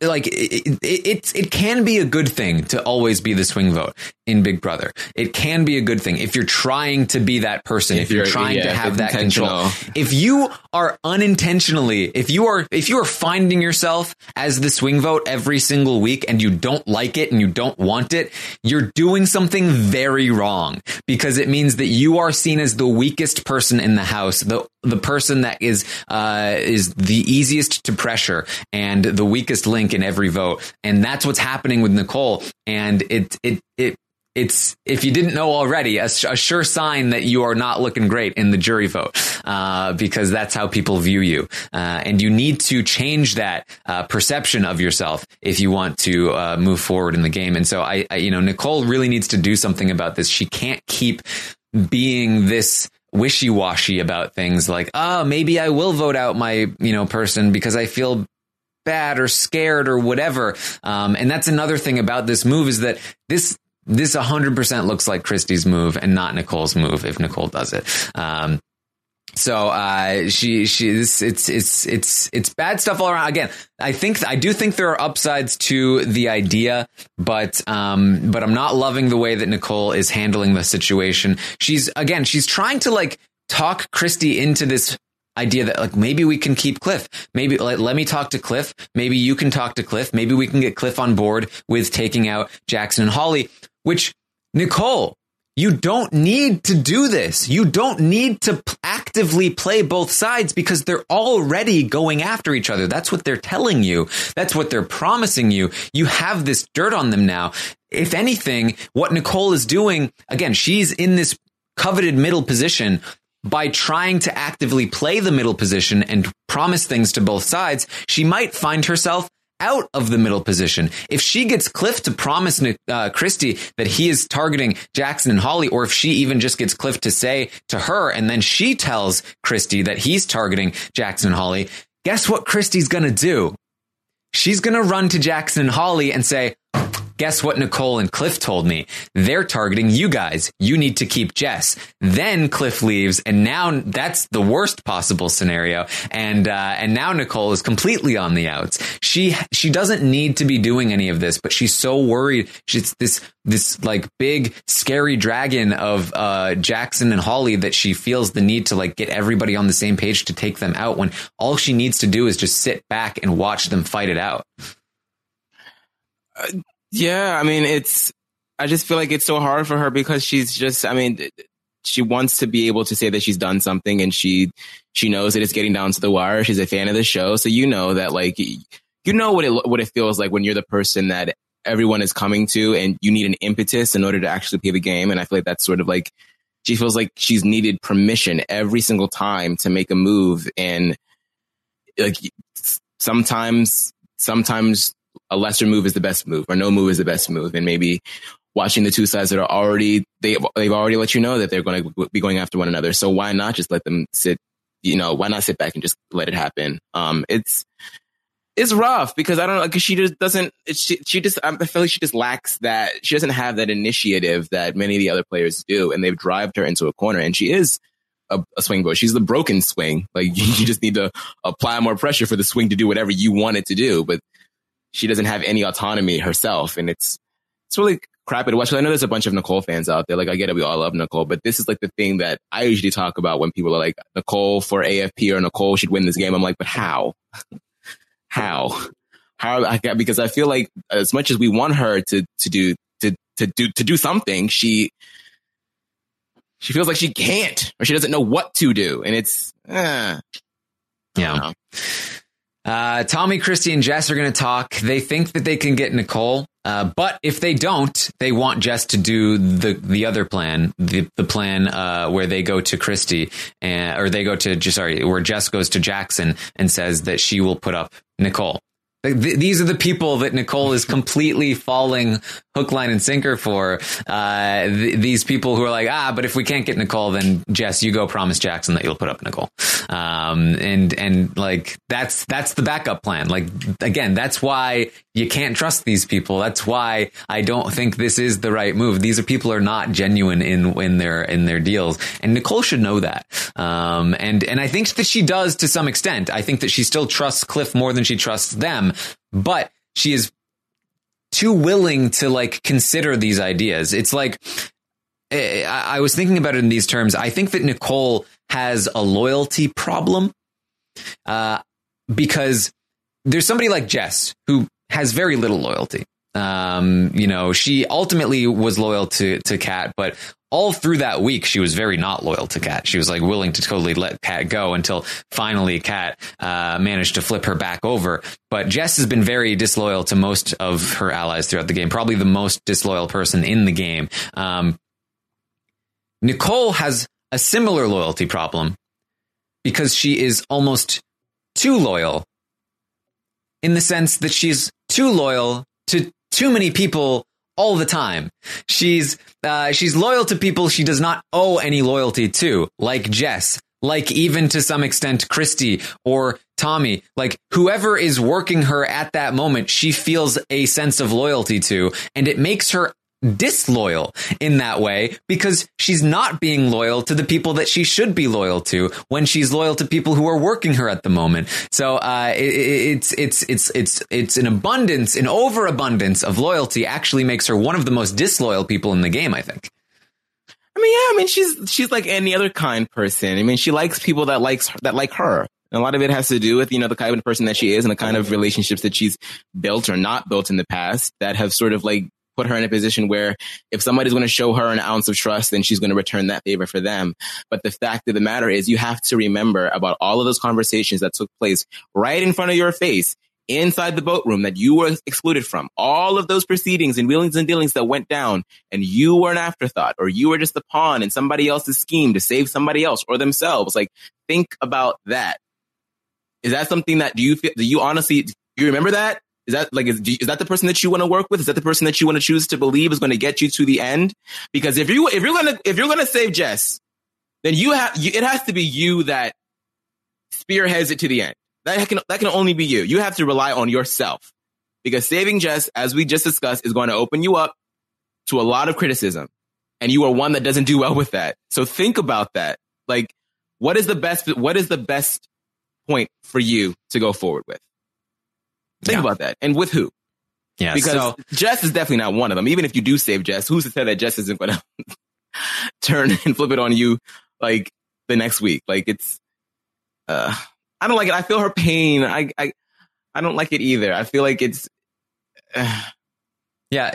like it, it, it, it can be a good thing to always be the swing vote in Big Brother. It can be a good thing if you're trying to be that person, if, If you're, you're- trying yeah, to have that control. If you are unintentionally, if you are, if you are finding yourself as the swing vote every single week and you don't like it and you don't want it, you're doing something very wrong because it means that you are seen as the weakest person in the house, the the person that is uh, is the easiest to pressure and the weakest link in every vote, and that's what's happening with Nicole. And it it it it's if you didn't know already, a, a sure sign that you are not looking great in the jury vote, uh, because that's how people view you, uh, and you need to change that uh, perception of yourself if you want to uh, move forward in the game. And so, I, I, you know, Nicole really needs to do something about this. She can't keep being this wishy-washy about things like, oh, maybe I will vote out my, you know, person because I feel bad or scared or whatever. Um, and that's another thing about this move is that this this 100% looks like Christie's move and not Nicole's move if Nicole does it. Um, so uh, she she it's it's it's it's bad stuff all around. Again, I think I do think there are upsides to the idea, but um, but I'm not loving the way that Nicole is handling the situation. She's again she's trying to like talk Christie into this idea that like maybe we can keep Cliff. Maybe like let me talk to Cliff. Maybe you can talk to Cliff. Maybe we can get Cliff on board with taking out Jackson and Holly. Which Nicole, you don't need to do this. You don't need to actively play both sides because they're already going after each other. That's what they're telling you. That's what they're promising you. You have this dirt on them now. If anything, what Nicole is doing, again, she's in this coveted middle position by trying to actively play the middle position and promise things to both sides. She might find herself out of the middle position. If she gets Cliff to promise uh, that he is targeting Jackson and Holly, or if she even just gets Cliff to say to her, and then she tells Christie that he's targeting Jackson and Holly, guess what Christie's gonna do? She's gonna run to Jackson and Holly and say, Guess what Nicole and Cliff told me? They're targeting you guys. You need to keep Jess. Then Cliff leaves and now that's the worst possible scenario. And, uh, and now Nicole is completely on the outs. She, she doesn't need to be doing any of this, but she's so worried. She's this, this like big scary dragon of, uh, Jackson and Holly that she feels the need to like get everybody on the same page to take them out when all she needs to do is just sit back and watch them fight it out. Yeah, I mean, it's, I just feel like it's so hard for her because she's just, I mean, she wants to be able to say that she's done something and she, she knows that it's getting down to the wire. She's a fan of the show. So you know that like, you know what it, what it feels like when you're the person that everyone is coming to and you need an impetus in order to actually play the game. And I feel like that's sort of like, she feels like she's needed permission every single time to make a move. And like sometimes, sometimes a lesser move is the best move or no move is the best move. And maybe watching the two sides that are already, they, they've already let you know that they're going to be going after one another. So why not just let them sit, you know, why not sit back and just let it happen? Um, it's, it's rough because I don't know, because she just doesn't, she, she just, I feel like she just lacks that, she doesn't have that initiative that many of the other players do. And they've driven her into a corner and she is, a, a, swing vote. She's the broken swing. Like you just need to apply more pressure for the swing to do whatever you want it to do. But she doesn't have any autonomy herself. And it's, it's really crappy to watch. I know there's a bunch of Nicole fans out there. Like, I get it. We all love Nicole, but this is like the thing that I usually talk about when people are like, Nicole for AFP or Nicole should win this game. I'm like, but how? how? How? I, because I feel like as much as we want her to, to do, to, to do, to do something, she, she feels like she can't or she doesn't know what to do. And it's, eh, yeah. Uh, Tommy, Christie, and Jess are going to talk. They think that they can get Nicole, uh, but if they don't, they want Jess to do the the other plan, the the plan uh, where they go to Christie and or they go to just sorry, where Jess goes to Jackson and says that she will put up Nicole. These are the people that Nicole is completely falling hook, line, and sinker for. Uh, th- these people who are like, ah, but if we can't get Nicole, then Jess, you go promise Jackson that you'll put up Nicole. Um, and, and like, that's, that's the backup plan. Like, again, that's why you can't trust these people. That's why I don't think this is the right move. These are people are not genuine in, in their, in their deals. And Nicole should know that. Um, and, and I think that she does to some extent. I think that she still trusts Cliff more than she trusts them, but she is too willing to like consider these ideas. It's like, eh, I was thinking about it in these terms. I think that Nicole has a loyalty problem, uh, because there's somebody like Jess who has very little loyalty. Um, you know, she ultimately was loyal to to Kat, but all through that week, she was very not loyal to Kat. She was like willing to totally let Kat go until finally Kat uh, managed to flip her back over. But Jess has been very disloyal to most of her allies throughout the game, probably the most disloyal person in the game. Um, Nicole has a similar loyalty problem because she is almost too loyal in the sense that she's too loyal to too many people all the time. She's uh, she's loyal to people she does not owe any loyalty to, like Jess, like even to some extent Christie or Tommy, like whoever is working her at that moment, she feels a sense of loyalty to, and it makes her disloyal in that way because she's not being loyal to the people that she should be loyal to when she's loyal to people who are working her at the moment. So uh, it, it's it's it's it's it's an abundance, an overabundance of loyalty actually makes her one of the most disloyal people in the game. I think. I mean, yeah, I mean, she's she's like any other kind person. I mean, she likes people that likes that like her. And a lot of it has to do with, you know, the kind of person that she is and the kind of relationships that she's built or not built in the past that have sort of like put her in a position where if somebody's going to show her an ounce of trust, then she's going to return that favor for them. But the fact of the matter is you have to remember about all of those conversations that took place right in front of your face inside the boat room that you were excluded from, all of those proceedings and wheelings and dealings that went down, and you were an afterthought, or you were just a pawn in somebody else's scheme to save somebody else or themselves. Like, think about that. Is that something that do you feel, do you honestly, do you remember that? Is that like is, is that the person that you want to work with? Is that the person that you want to choose to believe is going to get you to the end? Because if you if you're gonna if you're gonna save Jess, then you have you, it has to be you that spearheads it to the end. That can that can only be you. You have to rely on yourself because saving Jess, as we just discussed, is going to open you up to a lot of criticism, and you are one that doesn't do well with that. So think about that. Like, what is the best? What is the best point for you to go forward with? Think Yeah. about that, and with who? Yeah. Because so, Jess is definitely not one of them. Even if you do save Jess, who's to say that Jess isn't going to turn and flip it on you like the next week? Like it's, uh, I don't like it. I feel her pain. I, I, I don't like it either. I feel like it's, uh, yeah.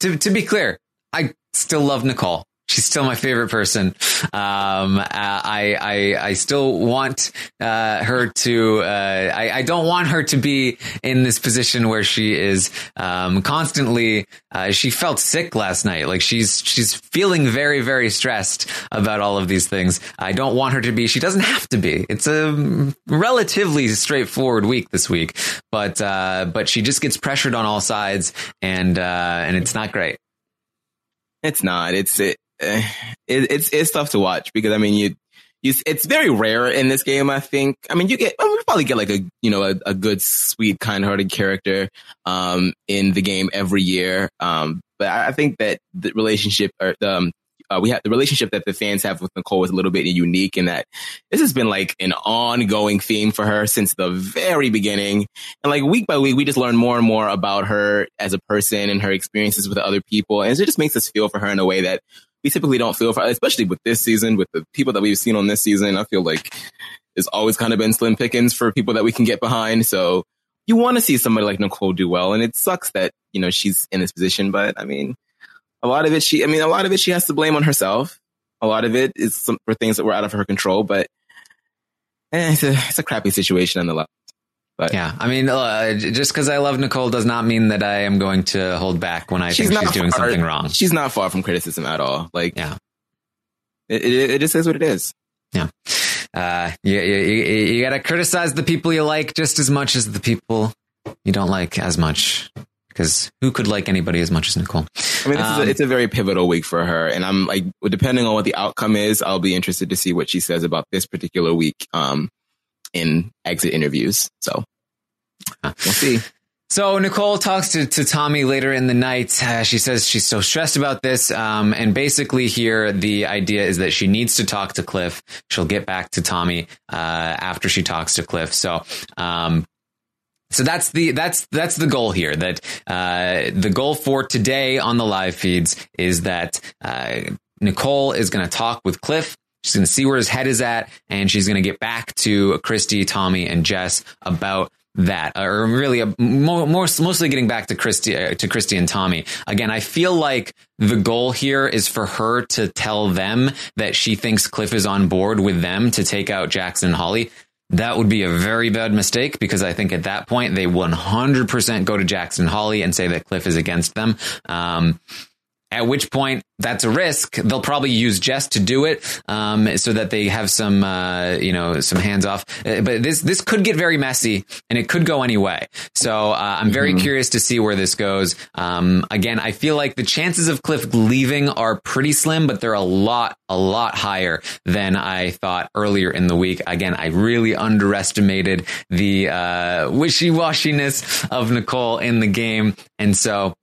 To to be clear, I still love Nicole. She's still my favorite person. Um, uh, I, I, I still want, uh, her to, uh, I, I don't want her to be in this position where she is, um, constantly, uh, she felt sick last night. Like she's, she's feeling very, very stressed about all of these things. I don't want her to be, she doesn't have to be. It's a relatively straightforward week this week, but, uh, but she just gets pressured on all sides and, uh, and it's not great. it's not. It's it, it. It's it's tough to watch because I mean you. You, it's very rare in this game. I think. I mean, you get. We probably get like a you know a, a good, sweet, kind-hearted character um, in the game every year. Um, but I I think that the relationship or the um, uh, we have the relationship that the fans have with Nicole is a little bit unique in that this has been like an ongoing theme for her since the very beginning. And like week by week, we just learn more and more about her as a person and her experiences with other people. And it just makes us feel for her in a way that we typically don't feel for, especially with this season, with the people that we've seen on this season. I feel like it's always kind of been slim pickings for people that we can get behind. So you want to see somebody like Nicole do well. And it sucks that, you know, she's in this position, but I mean, a lot of it, she, I mean, a lot of it she has to blame on herself. A lot of it is some, for things that were out of her control, but eh, it's a, it's a crappy situation nonetheless. But Yeah, I mean, uh, just because I love Nicole does not mean that I am going to hold back when I think she's doing far- something wrong. She's not far from criticism at all. Like, Yeah. it, it, it just is what it is. Yeah. Uh, you, you, you, you got to criticize the people you like just as much as the people you don't like as much. Because who could like anybody as much as Nicole? I mean, this is Um, a, it's a very pivotal week for her, and I'm like, depending on what the outcome is, I'll be interested to see what she says about this particular week um, in exit interviews. So we'll see. So Nicole talks to, to Tommy later in the night. Uh, she says she's so stressed about this. Um, and basically here, the idea is that she needs to talk to Cliff. She'll get back to Tommy, uh, after she talks to Cliff. So, um, so that's the that's that's the goal here. That uh, the goal for today on the live feeds is that uh, Nicole is going to talk with Cliff. She's going to see where his head is at, and she's going to get back to Christie, Tommy, and Jess about that, or really a, more, more mostly getting back to Christie uh, to Christie and Tommy. Again, I feel like the goal here is for her to tell them that she thinks Cliff is on board with them to take out Jackson and Holly. That would be a very bad mistake because I think at that point they 100% go to Jackson Holly and say that Cliff is against them. Um, at which point that's a risk. They'll probably use Jess to do it, um, so that they have some, uh, you know, some hands off. Uh, But this this could get very messy, and it could go any way. So uh, I'm very curious to see where this goes. Um, again, I feel like the chances of Cliff leaving are pretty slim, but they're a lot a lot higher than I thought earlier in the week. Again, I really underestimated the uh, wishy washiness of Nicole in the game, and so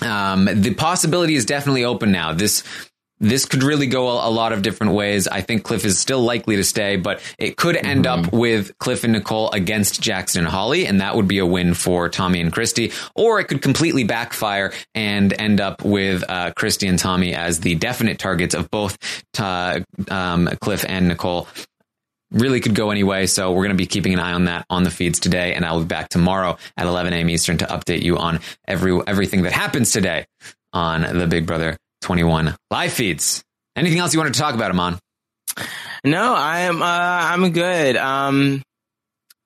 um, the possibility is definitely open now. This this could really go a, a lot of different ways. I think Cliff is still likely to stay, but it could end up with Cliff and Nicole against Jackson and Holly, and that would be a win for Tommy and Christie. Or it could completely backfire and end up with uh, Christie and Tommy as the definite targets of both uh, um, Cliff and Nicole really could go anyway. So we're going to be keeping an eye on that on the feeds today, and I'll be back tomorrow at 11 a.m. Eastern to update you on every everything that happens today on the Big Brother 21 live feeds. Anything else you wanted to talk about, Amon? No, I am. Uh, I'm good. Um,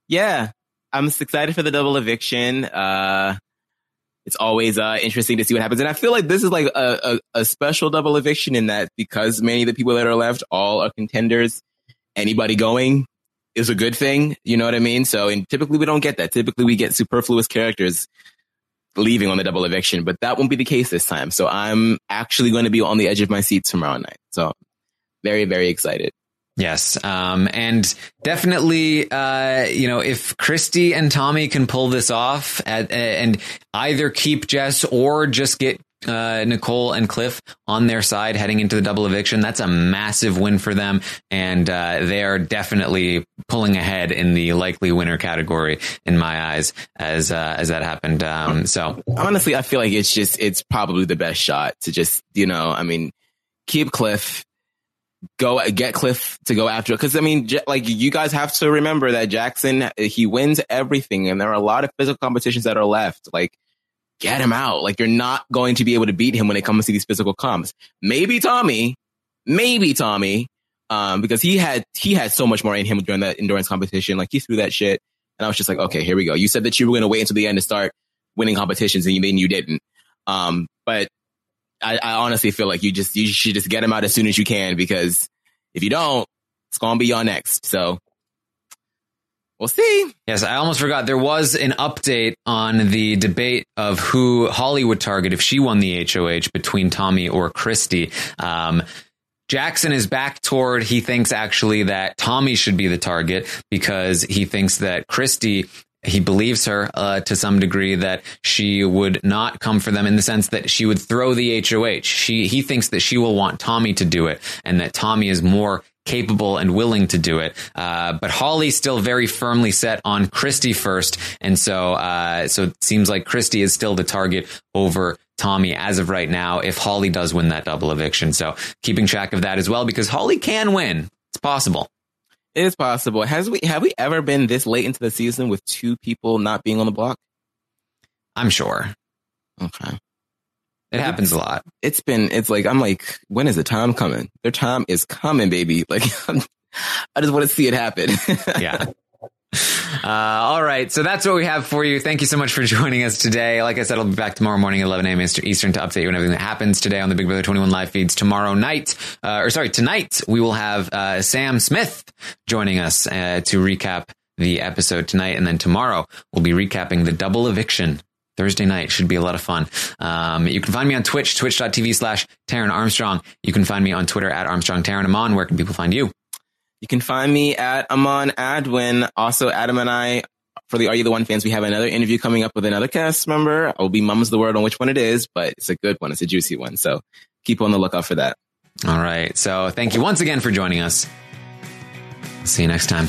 yeah, I'm excited for the double eviction. Uh, it's always uh, interesting to see what happens, and I feel like this is like a, a, a special double eviction in that because many of the people that are left all are contenders. Anybody going is a good thing. You know what I mean? So, and typically we don't get that. Typically we get superfluous characters leaving on the double eviction, but that won't be the case this time. So I'm actually going to be on the edge of my seat tomorrow night. So very, very excited. Yes. Um, and definitely, uh, you know, if Christie and Tommy can pull this off at, and either keep Jess or just get uh, Nicole and Cliff on their side heading into the double eviction. That's a massive win for them, and uh, they are definitely pulling ahead in the likely winner category in my eyes as uh, as that happened. Um, so honestly, I feel like it's just it's probably the best shot to just you know, I mean, keep Cliff. Go get Cliff to go after it. Cause I mean, like you guys have to remember that Jackson, he wins everything and there are a lot of physical competitions that are left. Like get him out. Like you're not going to be able to beat him when it comes to these physical comps. Maybe Tommy, maybe Tommy, um, because he had, he had so much more in him during that endurance competition. Like he threw that shit. And I was just like, okay, here we go. You said that you were going to wait until the end to start winning competitions and you then you didn't. Um, but I, I honestly feel like you just, you should just get him out as soon as you can because if you don't, it's going to be your next. So We'll see. Yes, I almost forgot. There was an update on the debate of who Holly would target if she won the HOH between Tommy or Christie. Um, Jackson is back toward he thinks actually that Tommy should be the target because he thinks that Christie he believes her uh, to some degree that she would not come for them in the sense that she would throw the HOH. She he thinks that she will want Tommy to do it, and that Tommy is more capable and willing to do it. Uh, but Holly's still very firmly set on Christie first, and so uh, so it seems like Christie is still the target over Tommy as of right now. If Holly does win that double eviction, so keeping track of that as well because Holly can win. It's possible. It is possible. Has we have we ever been this late into the season with two people not being on the block? I'm sure. Okay. It happens a lot. It's been, it's like, I'm like, when is the time coming? Their time is coming, baby. Like, I just want to see it happen. yeah. Uh, all right. So that's what we have for you. Thank you so much for joining us today. Like I said, I'll be back tomorrow morning at 11 a.m. Eastern to update you on everything that happens today on the Big Brother 21 live feeds. Tomorrow night, uh, or sorry, tonight, we will have uh, Sam Smith joining us uh, to recap the episode tonight. And then tomorrow, we'll be recapping the double eviction Thursday night should be a lot of fun. Um, you can find me on Twitch, twitch.tv slash Taran Armstrong. You can find me on Twitter at Armstrong Taran Amon. Where can people find you? You can find me at Amon Adwin. Also, Adam and I, for the Are You the One fans, we have another interview coming up with another cast member. I will be mum's the word on which one it is, but it's a good one. It's a juicy one. So keep on the lookout for that. All right. So thank you once again for joining us. See you next time.